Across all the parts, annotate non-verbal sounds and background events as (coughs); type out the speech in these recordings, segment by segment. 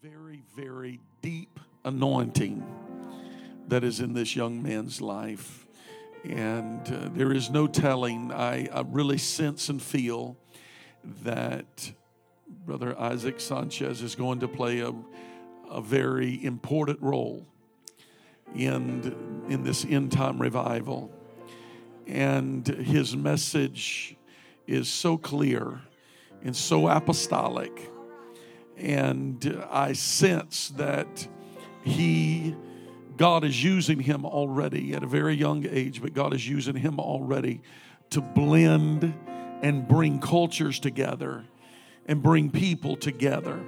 very, very deep anointing that is in this young man's life. And uh, there is no telling. I, I really sense and feel that Brother Isaac Sanchez is going to play a, a very important role in, in this end time revival. And his message is so clear and so apostolic. And I sense that he, God is using him already at a very young age, but God is using him already to blend and bring cultures together and bring people together.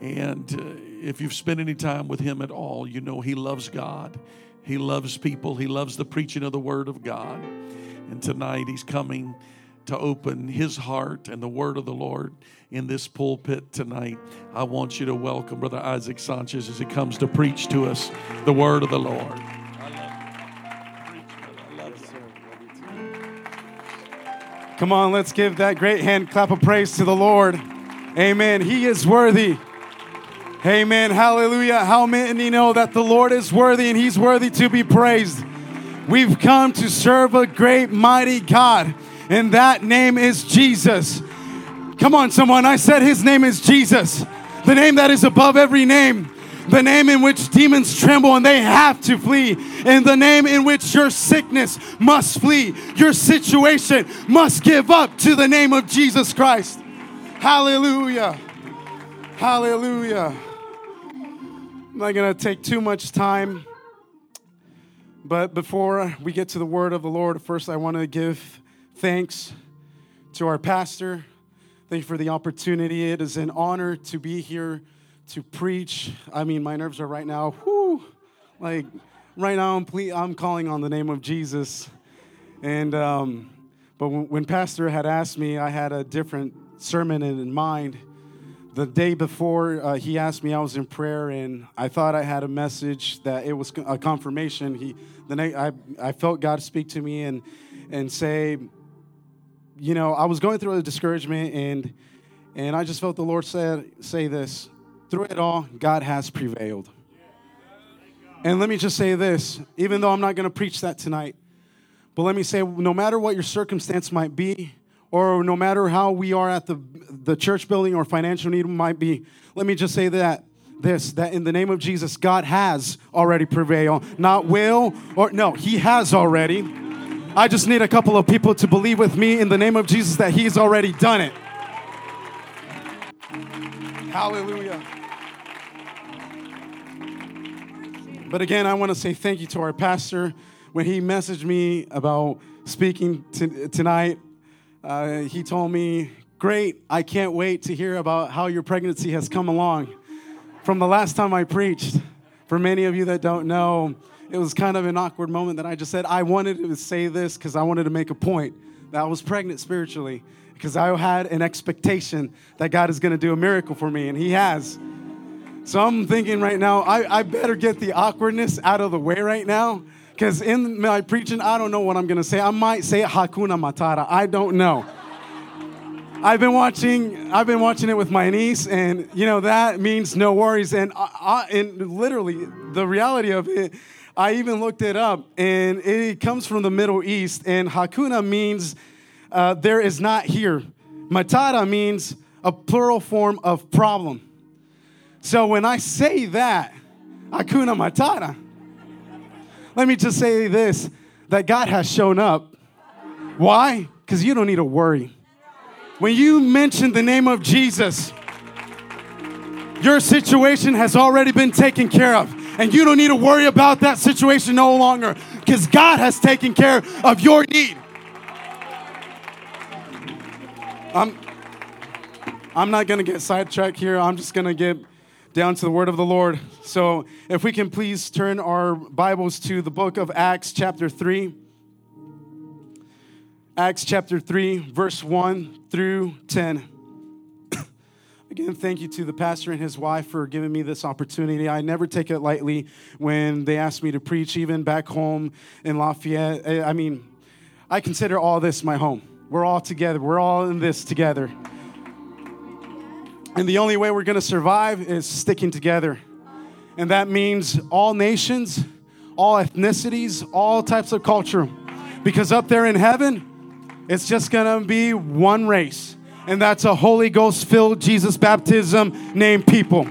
And uh, if you've spent any time with him at all, you know he loves God. He loves people. He loves the preaching of the Word of God. And tonight he's coming to open his heart and the Word of the Lord in this pulpit tonight. I want you to welcome Brother Isaac Sanchez as he comes to preach to us the Word of the Lord. Come on, let's give that great hand clap of praise to the Lord. Amen. He is worthy. Amen. Hallelujah. How many know that the Lord is worthy and He's worthy to be praised? We've come to serve a great, mighty God, and that name is Jesus. Come on, someone. I said His name is Jesus, the name that is above every name the name in which demons tremble and they have to flee, in the name in which your sickness must flee, your situation must give up to the name of Jesus Christ. Hallelujah. Hallelujah. I'm not going to take too much time, but before we get to the word of the Lord, first I want to give thanks to our pastor. Thank you for the opportunity. It is an honor to be here to preach. I mean, my nerves are right now, whoo, like right now I'm, ple- I'm calling on the name of Jesus. And, um, but when, when Pastor had asked me, I had a different sermon in mind. The day before uh, he asked me, I was in prayer, and I thought I had a message that it was a confirmation. He, the night I, I felt God speak to me and and say, you know, I was going through a discouragement, and and I just felt the Lord said say this: through it all, God has prevailed. And let me just say this, even though I'm not going to preach that tonight, but let me say no matter what your circumstance might be, or no matter how we are at the, the church building or financial need might be, let me just say that this that in the name of Jesus, God has already prevailed. Not will or no, He has already. I just need a couple of people to believe with me in the name of Jesus that He's already done it. Hallelujah. But again, I want to say thank you to our pastor. When he messaged me about speaking t- tonight, uh, he told me, Great, I can't wait to hear about how your pregnancy has come along. From the last time I preached, for many of you that don't know, it was kind of an awkward moment that I just said, I wanted to say this because I wanted to make a point that I was pregnant spiritually because I had an expectation that God is going to do a miracle for me, and He has. So I'm thinking right now, I, I better get the awkwardness out of the way right now. Because in my preaching, I don't know what I'm going to say. I might say Hakuna Matata. I don't know. I've been watching. I've been watching it with my niece, and you know that means no worries. And I, I, and literally, the reality of it, I even looked it up, and it comes from the Middle East, and Hakuna means uh, there is not here. Matata means a plural form of problem. So when I say that, Hakuna Matata, let me just say this that God has shown up. Why? Because you don't need to worry. When you mention the name of Jesus, your situation has already been taken care of. And you don't need to worry about that situation no longer because God has taken care of your need. I'm, I'm not going to get sidetracked here. I'm just going to get down to the word of the Lord. So, if we can please turn our Bibles to the book of Acts, chapter 3. Acts chapter 3, verse 1 through 10. Again, thank you to the pastor and his wife for giving me this opportunity. I never take it lightly when they ask me to preach, even back home in Lafayette. Eh, I mean, I consider all this my home. We're all together, we're all in this together. And the only way we're going to survive is sticking together. And that means all nations, all ethnicities, all types of culture. Because up there in heaven, it's just going to be one race. And that's a Holy Ghost filled Jesus baptism named people.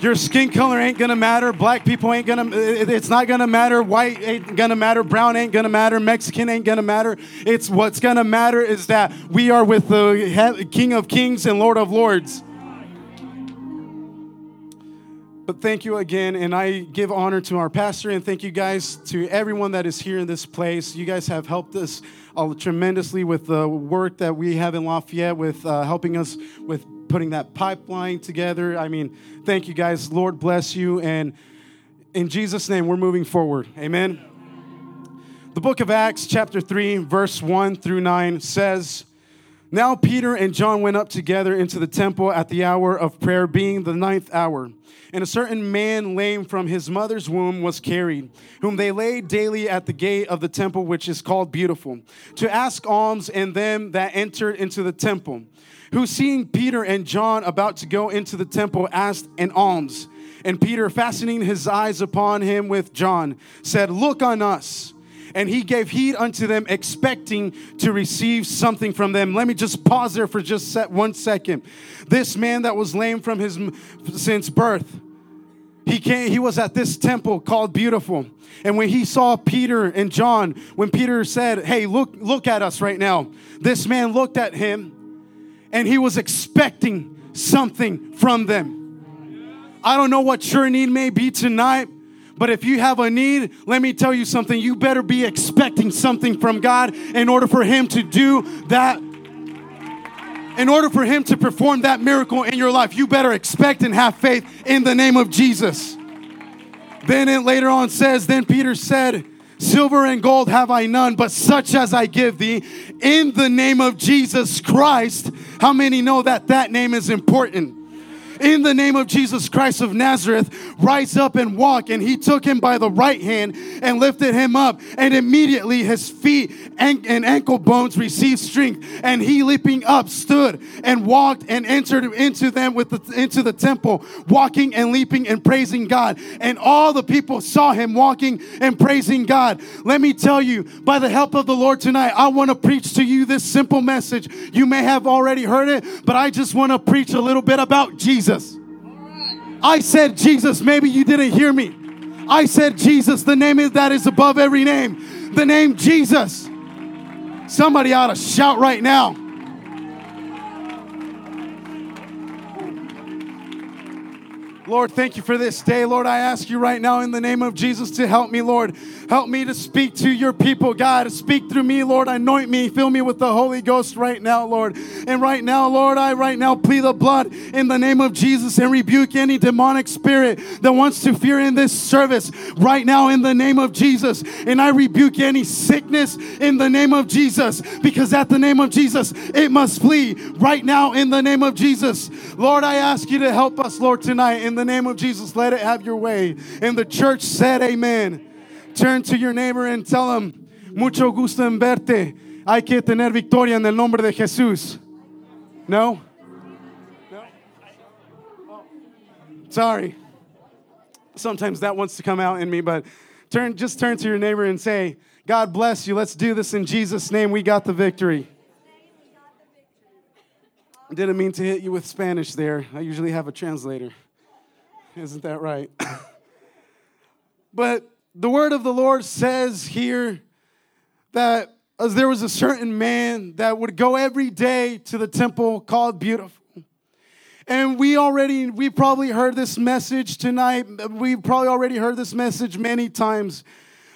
Your skin color ain't gonna matter. Black people ain't gonna, it's not gonna matter. White ain't gonna matter. Brown ain't gonna matter. Mexican ain't gonna matter. It's what's gonna matter is that we are with the King of Kings and Lord of Lords. But thank you again, and I give honor to our pastor, and thank you guys to everyone that is here in this place. You guys have helped us uh, tremendously with the work that we have in Lafayette, with uh, helping us with putting that pipeline together. I mean, thank you guys. Lord bless you, and in Jesus' name, we're moving forward. Amen. The book of Acts, chapter 3, verse 1 through 9 says, Now Peter and John went up together into the temple at the hour of prayer, being the ninth hour. And a certain man, lame from his mother's womb, was carried, whom they laid daily at the gate of the temple, which is called Beautiful, to ask alms in them that entered into the temple. Who, seeing Peter and John about to go into the temple, asked an alms. And Peter, fastening his eyes upon him with John, said, Look on us and he gave heed unto them, expecting to receive something from them. Let me just pause there for just one second. This man that was lame from his since birth, he came, he was at this temple called Beautiful. And when he saw Peter and John, when Peter said, Hey, look, look at us right now, this man looked at him and he was expecting something from them. I don't know what your need may be tonight, but if you have a need, let me tell you something. You better be expecting something from God in order for Him to do that. In order for Him to perform that miracle in your life, you better expect and have faith in the name of Jesus. Then it later on says, Then Peter said, Silver and gold have I none, but such as I give thee in the name of Jesus Christ. How many know that that name is important? In the name of Jesus Christ of Nazareth, rise up and walk. And he took him by the right hand and lifted him up. And immediately his feet and, ankle bones received strength. And he leaping up stood and walked and entered into them with the, into the temple, walking and leaping and praising God. And all the people saw him walking and praising God. Let me tell you, by the help of the Lord tonight, I want to preach to you this simple message. You may have already heard it, but I just want to preach a little bit about Jesus. Jesus. I said Jesus. Maybe you didn't hear me. I said Jesus, the name is, that is above every name. The name Jesus. Somebody ought to shout right now. Lord, thank you for this day. Lord, I ask you right now in the name of Jesus to help me, Lord. Help me to speak to your people, God. Speak through me, Lord. Anoint me, fill me with the Holy Ghost right now, Lord. And right now, Lord, I right now plead the blood in the name of Jesus and rebuke any demonic spirit that wants to fear in this service right now in the name of Jesus. And I rebuke any sickness in the name of Jesus because at the name of Jesus, it must flee right now in the name of Jesus. Lord, I ask you to help us, Lord, tonight in the name of Jesus. Let it have your way. And the church said, Amen. Turn to your neighbor and tell him, mucho gusto en verte. Hay que tener victoria en el nombre de Jesús. No? No? Sorry. Sometimes that wants to come out in me, but turn just turn to your neighbor and say, God bless you. Let's do this in Jesus' name. We got the victory. Didn't mean to hit you with Spanish there. I usually have a translator. Isn't that right? but the word of the Lord says here that as there was a certain man that would go every day to the temple called Beautiful. And we already, we probably heard this message tonight. We probably already heard this message many times.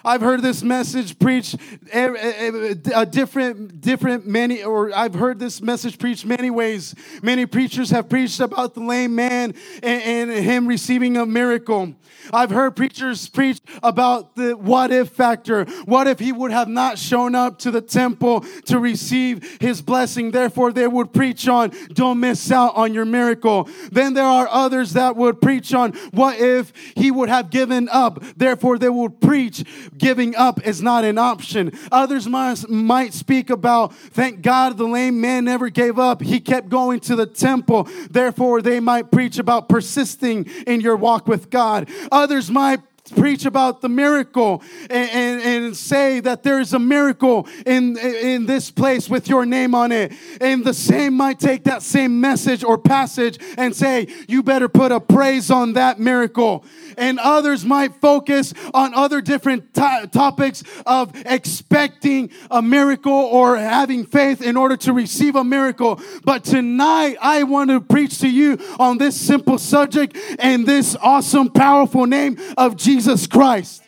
I've heard this message preached a different, different many, or I've heard this message preached many ways. Many preachers have preached about the lame man and, and him receiving a miracle. I've heard preachers preach about the what if factor. What if he would have not shown up to the temple to receive his blessing? Therefore, they would preach on don't miss out on your miracle. Then there are others that would preach on what if he would have given up? Therefore, they would preach giving up is not an option. Others might, might speak about, thank God the lame man never gave up. He kept going to the temple. Therefore, they might preach about persisting in your walk with God. Others might preach about the miracle and, and, and, say that there is a miracle in, in this place with your name on it. And the same might take that same message or passage and say, you better put a praise on that miracle. And others might focus on other different to- topics of expecting a miracle or having faith in order to receive a miracle. But tonight, I want to preach to you on this simple subject and this awesome, powerful name of Jesus. Jesus Christ.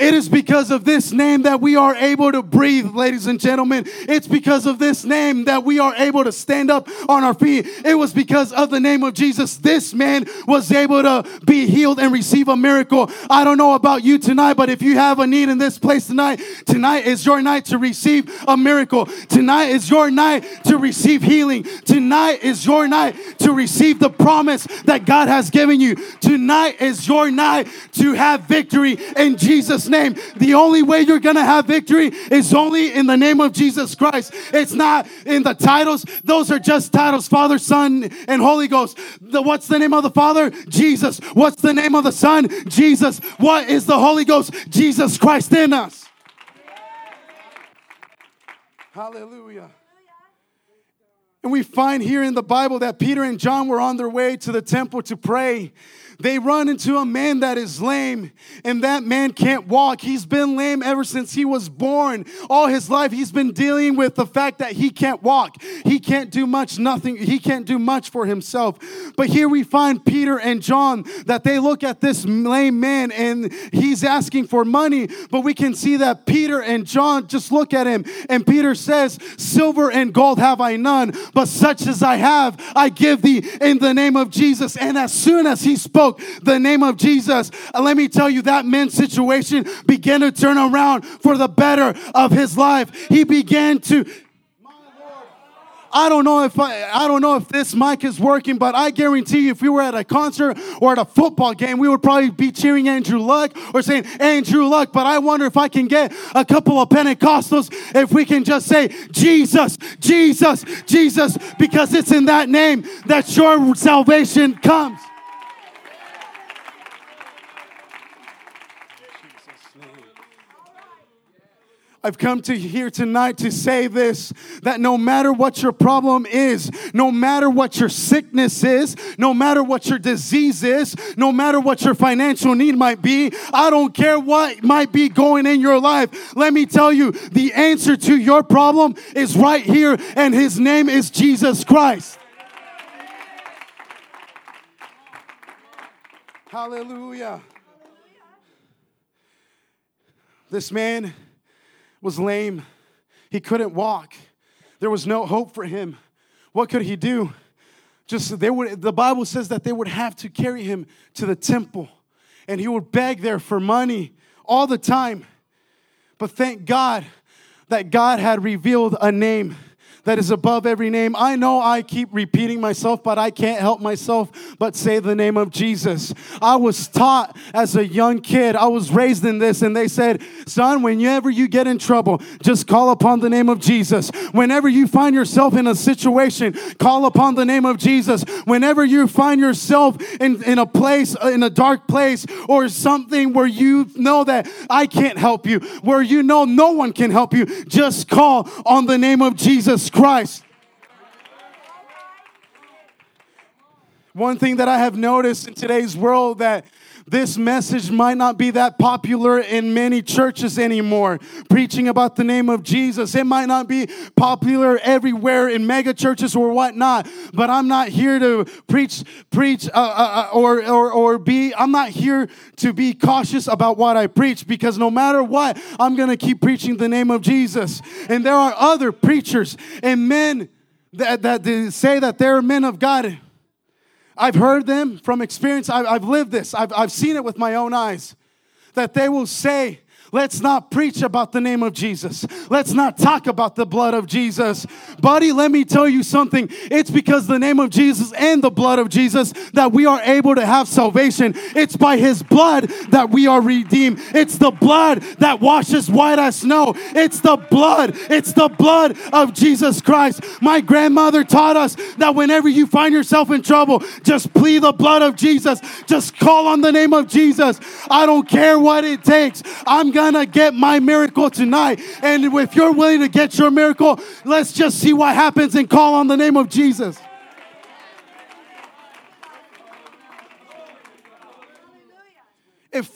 It is because of this name that we are able to breathe, ladies and gentlemen. It's because of this name that we are able to stand up on our feet. It was because of the name of Jesus. This man was able to be healed and receive a miracle. I don't know about you tonight, but if you have a need in this place tonight, tonight is your night to receive a miracle. Tonight is your night to receive healing. Tonight is your night to receive the promise that God has given you. Tonight is your night to have victory in Jesus' name. The only way you're going to have victory is only in the name of Jesus Christ. It's not in the titles. Those are just titles Father, Son, and Holy Ghost. The, what's the name of the Father? Jesus. What's the name of the Son? Jesus. What is the Holy Ghost? Jesus Christ in us. Hallelujah. And we find here in the Bible that Peter and John were on their way to the temple to pray they run into a man that is lame, and that man can't walk. He's been lame ever since he was born. All his life, he's been dealing with the fact that he can't walk. He can't do much, nothing. He can't do much for himself. But here we find Peter and John that they look at this lame man and he's asking for money. But we can see that Peter and John just look at him, and Peter says, Silver and gold have I none, but such as I have, I give thee in the name of Jesus. And as soon as he spoke, spoke the name of Jesus, and let me tell you, that man's situation began to turn around for the better of his life. He began to I don't know if I, I don't know if this mic is working, but I guarantee you, if we were at a concert or at a football game, we would probably be cheering Andrew Luck or saying Andrew Luck. But I wonder if I can get a couple of Pentecostals if we can just say Jesus, Jesus, Jesus, because it's in that name that your salvation comes. I've come to here tonight to say this that no matter what your problem is, no matter what your sickness is, no matter what your disease is, no matter what your financial need might be, I don't care what might be going in your life. Let me tell you, the answer to your problem is right here, and his name is Jesus Christ. Hallelujah. This man was lame. He couldn't walk. There was no hope for him. What could he do? Just they would the Bible says that they would have to carry him to the temple and he would beg there for money all the time. But thank God that God had revealed a name that is above every name. I know I keep repeating myself, but I can't help myself but say the name of Jesus. I was taught as a young kid, I was raised in this, and they said, Son, whenever you get in trouble, just call upon the name of Jesus. Whenever you find yourself in a situation, call upon the name of Jesus. Whenever you find yourself in, in a place, uh, in a dark place, or something where you know that I can't help you, where you know no one can help you, just call on the name of Jesus Christ. One thing that I have noticed in today's world that this message might not be that popular in many churches anymore. Preaching about the name of Jesus. It might not be popular everywhere in mega churches or whatnot. But I'm not here to preach, preach, uh, uh, uh, or, or, or be, I'm not here to be cautious about what I preach because no matter what, I'm to keep preaching the name of Jesus. And there are other preachers and men that, that say that they're men of God I've heard them from experience. I've, I've lived this. I've, I've seen it with my own eyes. That they will say, Let's not preach about the name of Jesus. Let's not talk about the blood of Jesus. Buddy, let me tell you something. It's because the name of Jesus and the blood of Jesus that we are able to have salvation. It's by his blood that we are redeemed. It's the blood that washes white as snow. It's the blood. It's the blood of Jesus Christ. My grandmother taught us that whenever you find yourself in trouble, just plead the blood of Jesus. Just call on the name of Jesus. I don't care what it takes. I'm going to get my miracle tonight. And if you're willing to get your miracle, let's just see what happens and call on the name of Jesus. It,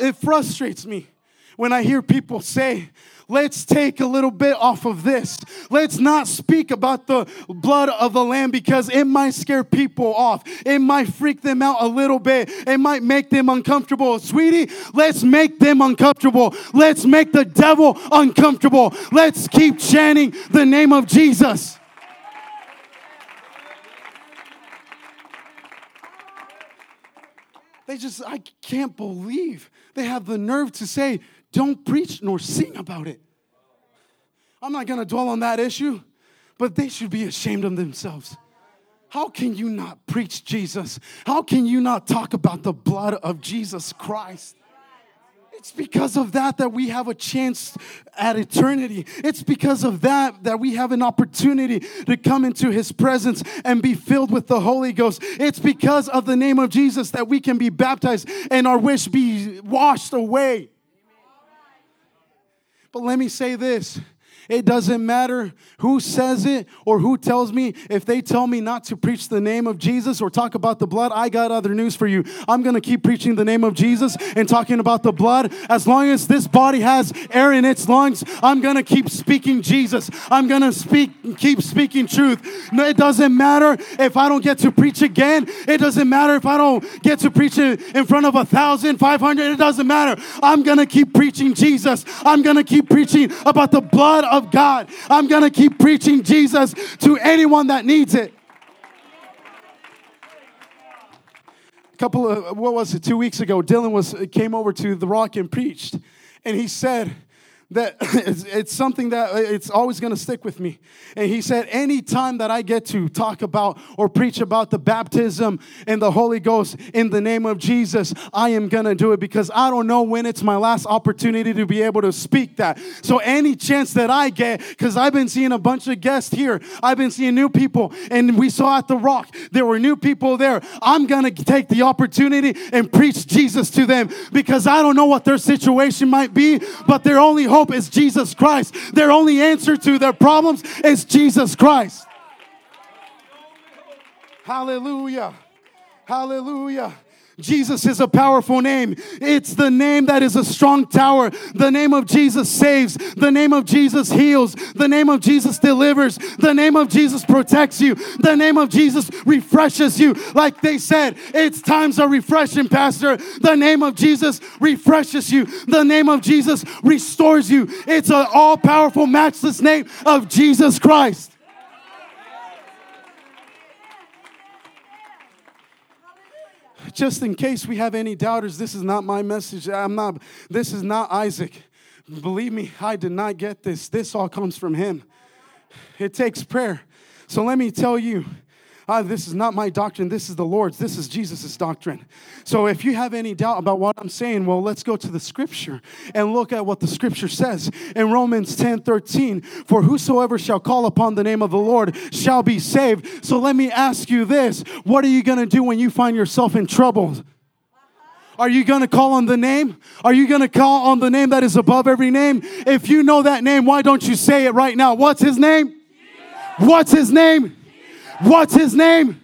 it frustrates me when I hear people say, let's take a little bit off of this. Let's not speak about the blood of the Lamb because it might scare people off. It might freak them out a little bit. It might make them uncomfortable. Sweetie, let's make them uncomfortable. Let's make the devil uncomfortable. Let's keep chanting the name of Jesus. They just, I can't believe they have the nerve to say, don't preach nor sing about it. I'm not to dwell on that issue, but they should be ashamed of themselves. How can you not preach Jesus? How can you not talk about the blood of Jesus Christ? It's because of that that we have a chance at eternity. It's because of that that we have an opportunity to come into his presence and be filled with the Holy Ghost. It's because of the name of Jesus that we can be baptized and our wish be washed away. But let me say this it doesn't matter who says it or who tells me. If they tell me not to preach the name of Jesus or talk about the blood, I got other news for you. I'm going to keep preaching the name of Jesus and talking about the blood. As long as this body has air in its lungs, I'm going to keep speaking Jesus. I'm going to speak keep speaking truth. No, it doesn't matter if I don't get to preach again. It doesn't matter if I don't get to preach it in front of a thousand, five hundred. It doesn't matter. I'm going to keep preaching Jesus. I'm going to keep preaching about the blood of of God. I'm going to keep preaching Jesus to anyone that needs it. A couple of, what was it, two weeks ago, Dylan was, came over to The Rock and preached. And he said, that (laughs) it's, something that uh, it's always going to stick with me. And he said, anytime that I get to talk about or preach about the baptism and the Holy Ghost in the name of Jesus, I am going to do it because I don't know when it's my last opportunity to be able to speak that. So any chance that I get, because I've been seeing a bunch of guests here, I've been seeing new people, and we saw at the Rock there were new people there. I'm going to take the opportunity and preach Jesus to them because I don't know what their situation might be, but their only hope hope is Jesus Christ. Their only answer to their problems is Jesus Christ. Hallelujah. Hallelujah. Jesus is a powerful name. It's the name that is a strong tower. The name of Jesus saves. The name of Jesus heals. The name of Jesus delivers. The name of Jesus protects you. The name of Jesus refreshes you. Like they said, it's times of refreshing, Pastor. The name of Jesus refreshes you. The name of Jesus restores you. It's an all powerful, matchless name of Jesus Christ. Just in case we have any doubters, this is not my message. I'm not, this is not Isaac. Believe me, I did not get this. This all comes from him. It takes prayer. So let me tell you, ah, this is not my doctrine. This is the Lord's. This is Jesus' doctrine. So if you have any doubt about what I'm saying, well, let's go to the scripture and look at what the scripture says in Romans 10 13. For whosoever shall call upon the name of the Lord shall be saved. So let me ask you this what are you going to do when you find yourself in trouble? Are you going to call on the name? Are you going to call on the name that is above every name? If you know that name, why don't you say it right now? What's his name? What's his name? What's his name?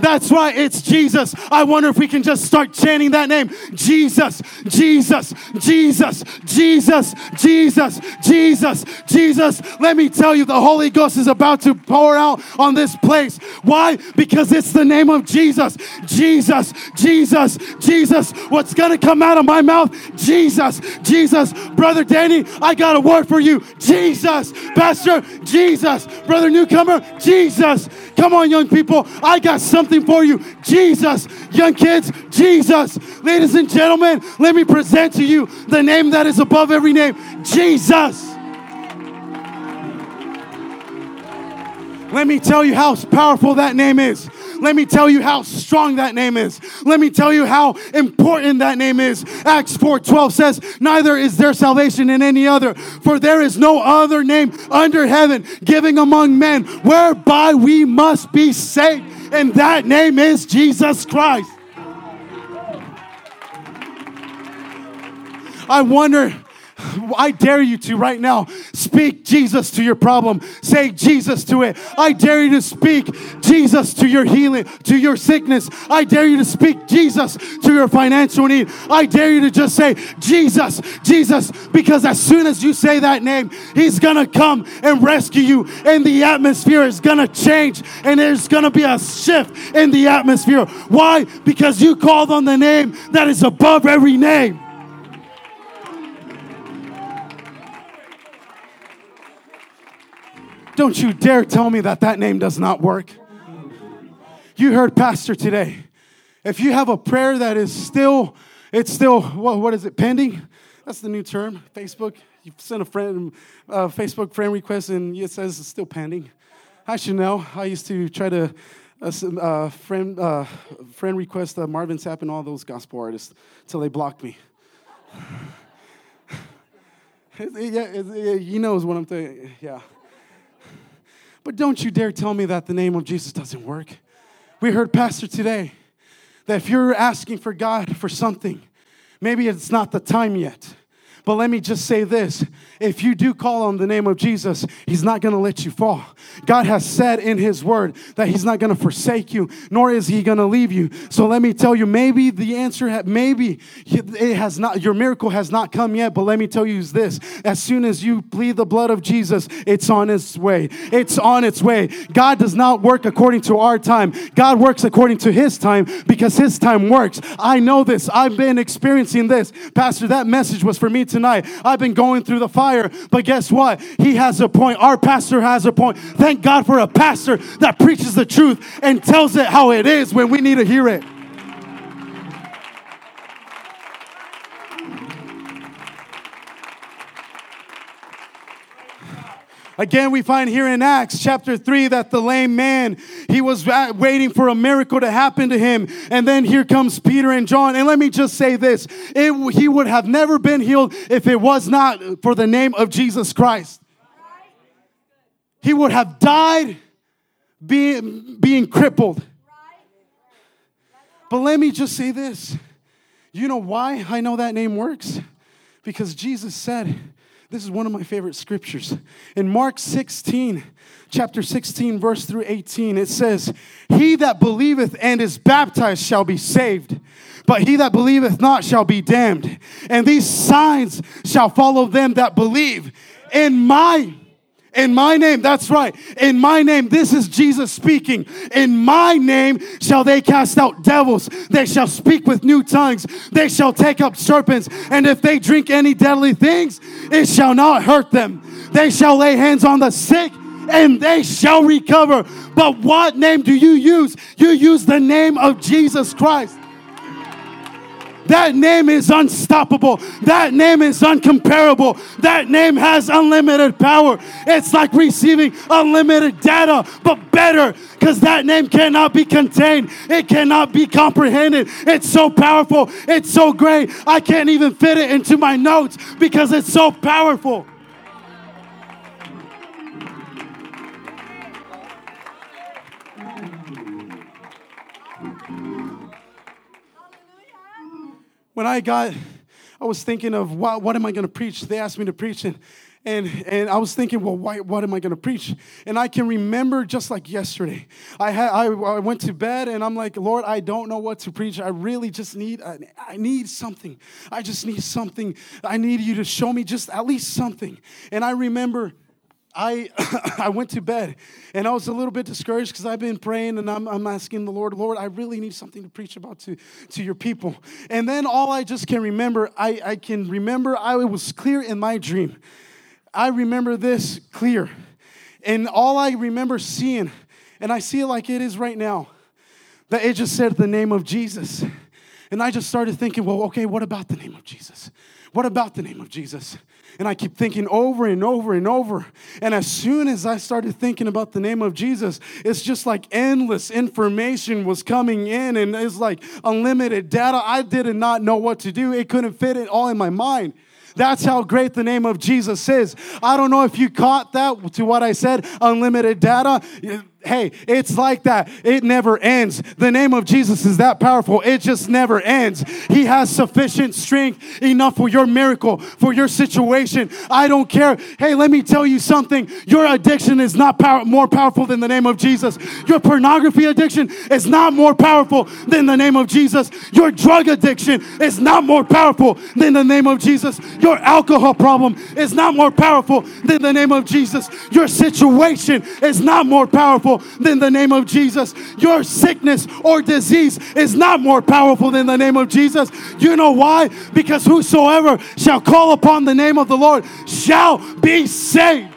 That's right, it's Jesus. I wonder if we can just start chanting that name Jesus, Jesus, Jesus, Jesus, Jesus, Jesus, Jesus. Let me tell you, the Holy Ghost is about to pour out on this place. Why? Because it's the name of Jesus. Jesus, Jesus, Jesus. What's going to come out of my mouth? Jesus, Jesus. Brother Danny, I got a word for you. Jesus. Pastor, Jesus. Brother Newcomer, Jesus. Come on, young people. I got something for you. Jesus. Young kids, Jesus. Ladies and gentlemen, let me present to you the name that is above every name Jesus. Let me tell you how powerful that name is. Let me tell you how strong that name is. Let me tell you how important that name is. Acts 4:12 says, "Neither is there salvation in any other, for there is no other name under heaven giving among men whereby we must be saved." And that name is Jesus Christ. I wonder (laughs) I dare you to right now speak Jesus to your problem. Say Jesus to it. I dare you to speak Jesus to your healing, to your sickness. I dare you to speak Jesus to your financial need. I dare you to just say Jesus, Jesus, because as soon as you say that name, He's gonna come and rescue you, and the atmosphere is gonna change, and there's gonna be a shift in the atmosphere. Why? Because you called on the name that is above every name. Don't you dare tell me that that name does not work. You heard Pastor today. If you have a prayer that is still, it's still, what, what is it, pending? That's the new term. Facebook, you send a friend, uh, Facebook friend request and it says it's still pending. I should know. I used to try to uh, uh, friend, uh, friend request uh, Marvin Sapp and all those gospel artists until they blocked me. (sighs) yeah, he knows what I'm saying. Yeah. But don't you dare tell me that the name of Jesus doesn't work. We heard Pastor today that if you're asking for God for something, maybe it's not the time yet. But let me just say this if you do call on the name of Jesus, He's not gonna let you fall. God has said in His word that He's not gonna forsake you, nor is He gonna leave you. So let me tell you, maybe the answer, maybe it has not, your miracle has not come yet, but let me tell you is this as soon as you plead the blood of Jesus, it's on its way. It's on its way. God does not work according to our time, God works according to His time because His time works. I know this, I've been experiencing this. Pastor, that message was for me tonight. I've been going through the fire, but guess what? He has a point. Our pastor has a point. Thank God for a pastor that preaches the truth and tells it how it is when we need to hear it. Again, we find here in Acts chapter 3 that the lame man, he was waiting for a miracle to happen to him. And then here comes Peter and John. And let me just say this it, he would have never been healed if it was not for the name of Jesus Christ. He would have died being, being crippled. But let me just say this. You know why I know that name works? Because Jesus said, this is one of my favorite scriptures. In Mark 16, chapter 16, verse through 18, it says, He that believeth and is baptized shall be saved, but he that believeth not shall be damned. And these signs shall follow them that believe. In my in my name, that's right. In my name, this is Jesus speaking. In my name shall they cast out devils. They shall speak with new tongues. They shall take up serpents. And if they drink any deadly things, it shall not hurt them. They shall lay hands on the sick and they shall recover. But what name do you use? You use the name of Jesus Christ. That name is unstoppable. That name is uncomparable. That name has unlimited power. It's like receiving unlimited data, but better because that name cannot be contained. It cannot be comprehended. It's so powerful. It's so great. I can't even fit it into my notes because it's so powerful. When I got, I was thinking of what, what am I going to preach? They asked me to preach, and and, and I was thinking, well, why, what am I going to preach? And I can remember just like yesterday. I, had, I, I went to bed and I'm like, Lord, I don't know what to preach. I really just need, I, I need something. I just need something. I need you to show me just at least something. And I remember I, (coughs) I went to bed and I was a little bit discouraged because I've been praying and I'm, I'm asking the Lord, Lord, I really need something to preach about to, to your people. And then all I just can remember, I, I can remember, I, was clear in my dream. I remember this clear. And all I remember seeing And I see it like it is right now. That it just said the name of Jesus. And I just started thinking, well, okay, what about the name of Jesus? What about the name of Jesus? And I keep thinking over and over and over. And as soon as I started thinking about the name of Jesus, it's just like endless information was coming in and it's like unlimited data. I did not know what to do, it couldn't fit it all in my mind. That's how great the name of Jesus is. I don't know if you caught that to what I said unlimited data hey, it's like that. It never ends. The name of Jesus is that powerful. It just never ends. He has sufficient strength enough for your miracle, for your situation. I don't care. Hey, let me tell you something. Your addiction is not power, more powerful than the name of Jesus. Your pornography addiction is not more powerful than the name of Jesus. Your drug addiction is not more powerful than the name of Jesus. Your alcohol problem is not more powerful than the name of Jesus. Your situation is not more powerful powerful than the name of Jesus. Your sickness or disease is not more powerful than the name of Jesus. You know why? Because whosoever shall call upon the name of the Lord shall be saved.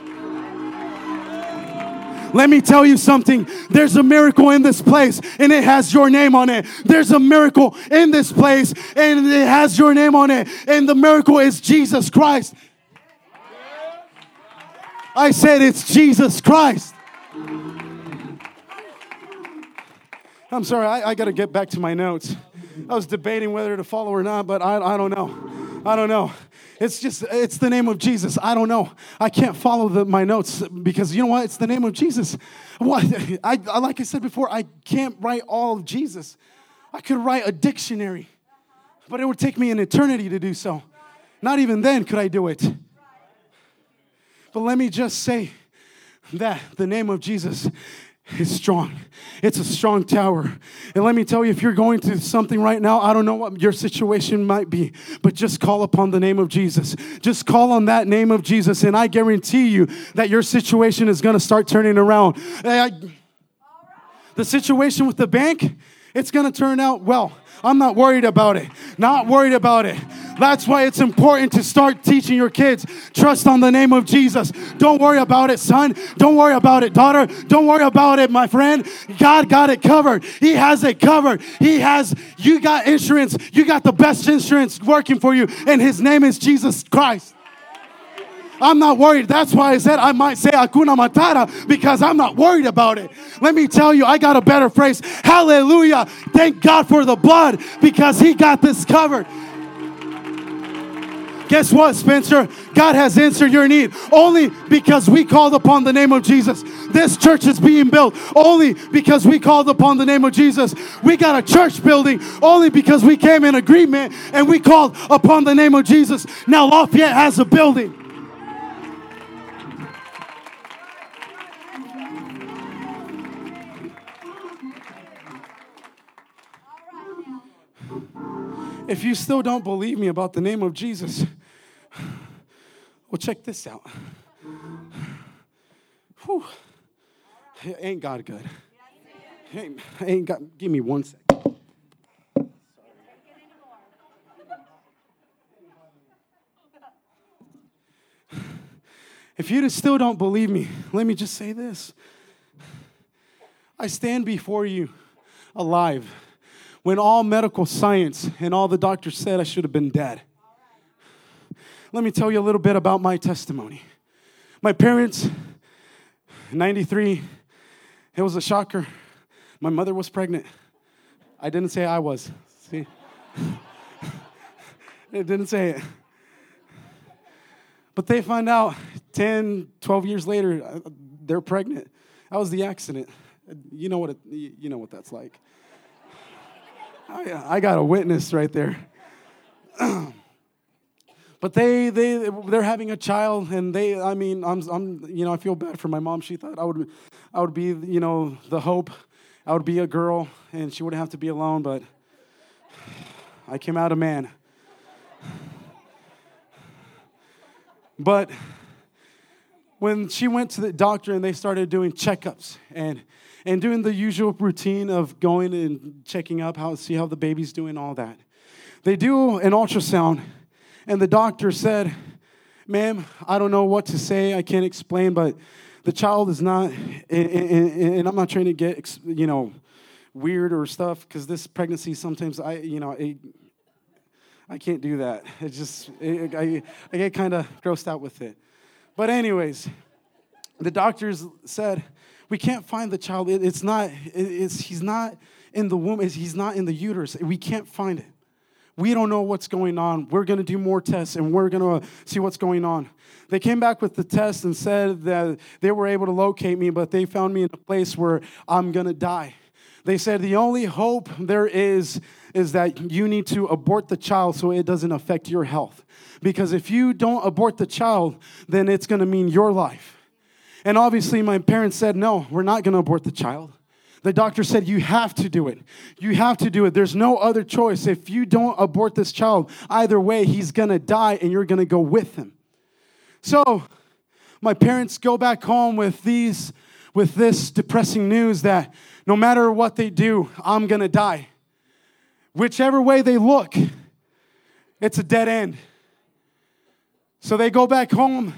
Let me tell you something. There's a miracle in this place and it has your name on it. There's a miracle in this place and it has your name on it. And the miracle is Jesus Christ. I said it's Jesus Christ. I'm sorry, I, I got to get back to my notes. I was debating whether to follow or not, but I, I don't know. I don't know. It's just, it's the name of Jesus. I don't know. I can't follow the, my notes because you know what? It's the name of Jesus. What? (laughs) I, I, like I said before, I can't write all of Jesus. I could write a dictionary, but it would take me an eternity to do so. Not even then could I do it. But let me just say that the name of Jesus is strong. It's a strong tower. And let me tell you, if you're going through something right now, I don't know what your situation might be, but just call upon the name of Jesus. Just call on that name of Jesus, and I guarantee you that your situation is going to start turning around. The situation with the bank, it's going to turn out well. I'm not worried about it. Not worried about it. That's why it's important to start teaching your kids. Trust on the name of Jesus. Don't worry about it, son. Don't worry about it, daughter. Don't worry about it, my friend. God got it covered. He has it covered. He has, you got insurance. You got the best insurance working for you, and His name is Jesus Christ. I'm not worried. That's why I said I might say Akuna Matata because I'm not worried about it. Let me tell you, I got a better phrase. Hallelujah. Thank God for the blood because He got this covered. Guess what, Spencer? God has answered your need only because we called upon the name of Jesus. This church is being built only because we called upon the name of Jesus. We got a church building only because we came in agreement and we called upon the name of Jesus. Now Lafayette has a building. If you still don't believe me about the name of Jesus, well, check this out. Whew. Ain't God good? Ain't, ain't God, give me one second. If you still don't believe me, let me just say this. I stand before you alive when all medical science and all the doctors said I should have been dead. Let me tell you a little bit about my testimony. My parents, 93, it was a shocker. My mother was pregnant. I didn't say I was. See? (laughs) it didn't say it. But they find out 10, 12 years later, uh, they're pregnant. That was the accident. You know what, it, you know what that's like. Oh, yeah, I got a witness right there. (clears throat) but they they they're having a child, and they I mean I'm I'm you know I feel bad for my mom. She thought I would I would be you know the hope. I would be a girl, and she wouldn't have to be alone. But I came out a man. But when she went to the doctor and they started doing checkups and and doing the usual routine of going and checking up how see how the baby's doing all that they do an ultrasound and the doctor said ma'am i don't know what to say i can't explain but the child is not, and, and, and I'm not trying to get, you know, weird or stuff because this pregnancy sometimes I, you know, it, I can't do that. It just, it, I, I get kind of grossed out with it. But, anyways, the doctors said, we can't find the child. It, it's not, it, it's, he's not in the womb, he's not in the uterus. We can't find it. We don't know what's going on. We're going to do more tests and we're going to see what's going on. They came back with the test and said that they were able to locate me, but they found me in a place where I'm going to die. They said the only hope there is is that you need to abort the child so it doesn't affect your health. Because if you don't abort the child, then it's going to mean your life. And obviously, my parents said, No, we're not going to abort the child. The doctor said, You have to do it. You have to do it. There's no other choice. If you don't abort this child, either way, he's going to die and you're going to go with him. So, my parents go back home with these with this depressing news that no matter what they do, I'm going to die. Whichever way they look, it's a dead end. So they go back home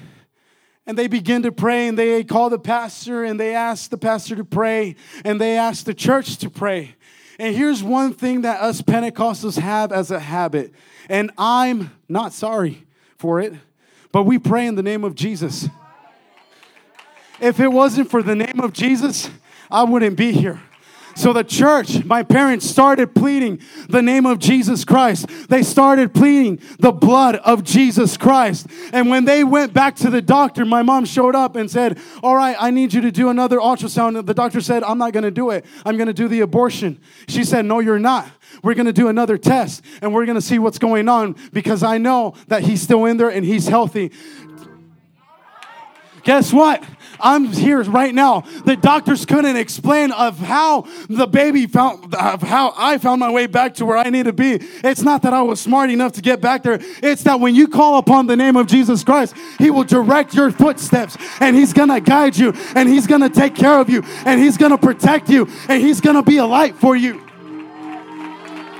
and they begin to pray and they call the pastor and they ask the pastor to pray and they ask the church to pray. And here's one thing that us Pentecostals have as a habit, and I'm not sorry for it, but we pray in the name of Jesus. If it wasn't for the name of Jesus, I wouldn't be here. So the church, my parents started pleading the name of Jesus Christ. They started pleading the blood of Jesus Christ. And when they went back to the doctor, my mom showed up and said, All right, I need you to do another ultrasound. The doctor said, I'm not going to do it. I'm going to do the abortion. She said, No, you're not. We're going to do another test and we're going to see what's going on because I know that he's still in there and he's healthy. Guess what? I'm here right now. The doctors couldn't explain of how the baby found, of how I found my way back to where I need to be. It's not that I was smart enough to get back there. It's that when you call upon the name of Jesus Christ, He will direct your footsteps and He's gonna guide you and He's gonna take care of you and He's gonna protect you and He's gonna be a light for you.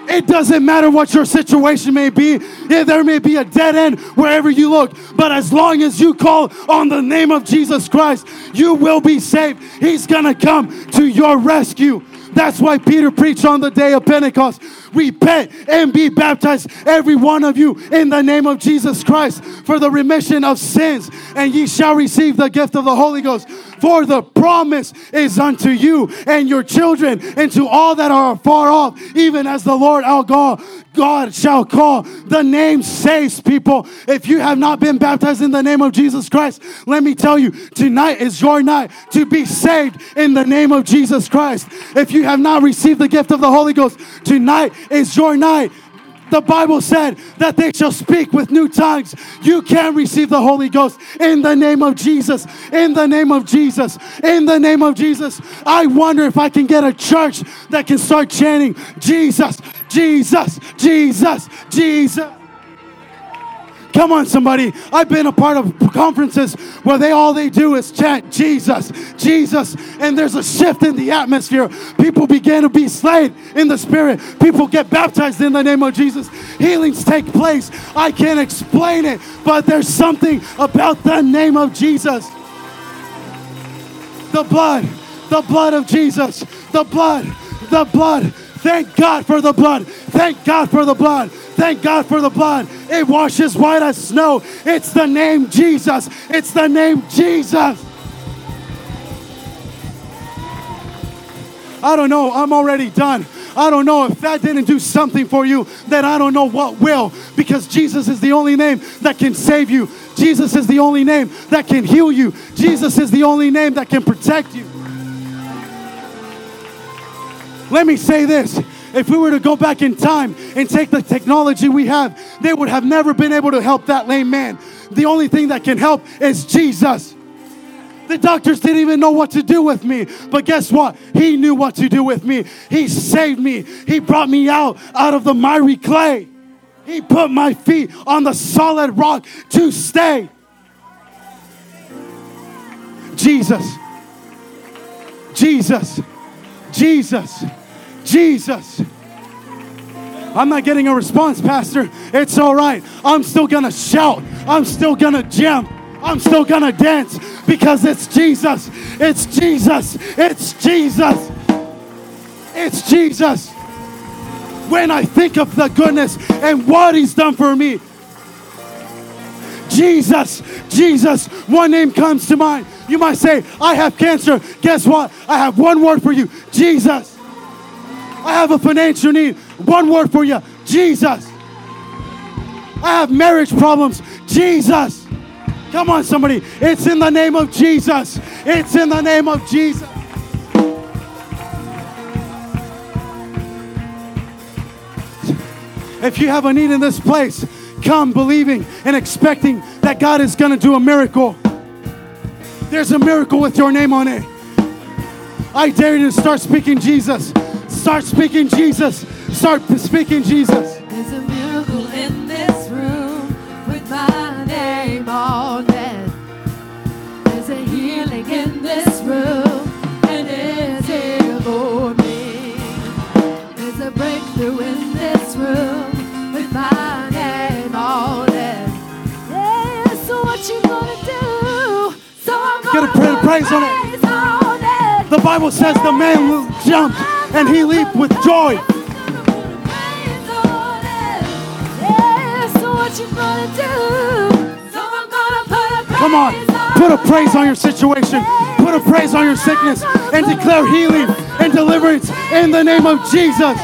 It doesn't matter what your situation may be. Yeah, there may be a dead end wherever you look, but as long as you call on the name of Jesus Christ, you will be saved. He's going to come to your rescue. That's why Peter preached on the day of Pentecost. Repent and be baptized, every one of you, in the name of Jesus Christ for the remission of sins, and ye shall receive the gift of the Holy Ghost. For the promise is unto you and your children and to all that are far off, even as the Lord our God, God shall call. The name saves people. If you have not been baptized in the name of Jesus Christ, let me tell you, tonight is your night to be saved in the name of Jesus Christ. If you have not received the gift of the Holy Ghost, tonight is your night the Bible said that they shall speak with new tongues. You can receive the Holy Ghost in the name of Jesus. In the name of Jesus. In the name of Jesus. I wonder if I can get a church that can start chanting Jesus, Jesus, Jesus, Jesus. Come on, somebody. I've been a part of conferences where they all they do is chant Jesus, Jesus, and there's a shift in the atmosphere. People begin to be slain in the spirit. People get baptized in the name of Jesus. Healings take place. I can't explain it, but there's something about the name of Jesus. The blood, the blood of Jesus, the blood, the blood. Thank God for the blood. Thank God for the blood. Thank God for the blood. It washes white as snow. It's the name Jesus. It's the name Jesus. I don't know. I'm already done. I don't know if that didn't do something for you, then I don't know what will. Because Jesus is the only name that can save you. Jesus is the only name that can heal you. Jesus is the only name that can protect you. Let me say this if we were to go back in time and take the technology we have, they would have never been able to help that lame man. The only thing that can help is Jesus. The doctors didn't even know what to do with me. But guess what? He knew what to do with me. He saved me. He brought me out out of the miry clay. He put my feet on the solid rock to stay. Jesus. Jesus. Jesus. Jesus. I'm not getting a response, Pastor. It's all right. I'm still gonna shout. I'm still gonna jump. I'm still gonna dance because it's Jesus. It's Jesus. It's Jesus. It's Jesus. When I think of the goodness and what He's done for me, Jesus, Jesus, one name comes to mind. You might say, I have cancer. Guess what? I have one word for you Jesus. I have a financial need. One word for you Jesus. I have marriage problems. Jesus. Come on, somebody. It's in the name of Jesus. It's in the name of Jesus. If you have a need in this place, come believing and expecting that God is going to do a miracle. There's a miracle with your name on it. I dare you to start speaking Jesus. Start speaking Jesus. Start speaking Jesus. There's a miracle in this room with my name on it. There's a healing in this room, and it's here for me. There's a breakthrough in this room with my name on it. Yeah, so what you gonna do? So I'm Get a gonna pra- praise on it. praise on it. The Bible says the man will jump and he leaped with joy. Come on, put a praise on your situation, put a praise on your sickness, and declare healing and deliverance in the name of Jesus.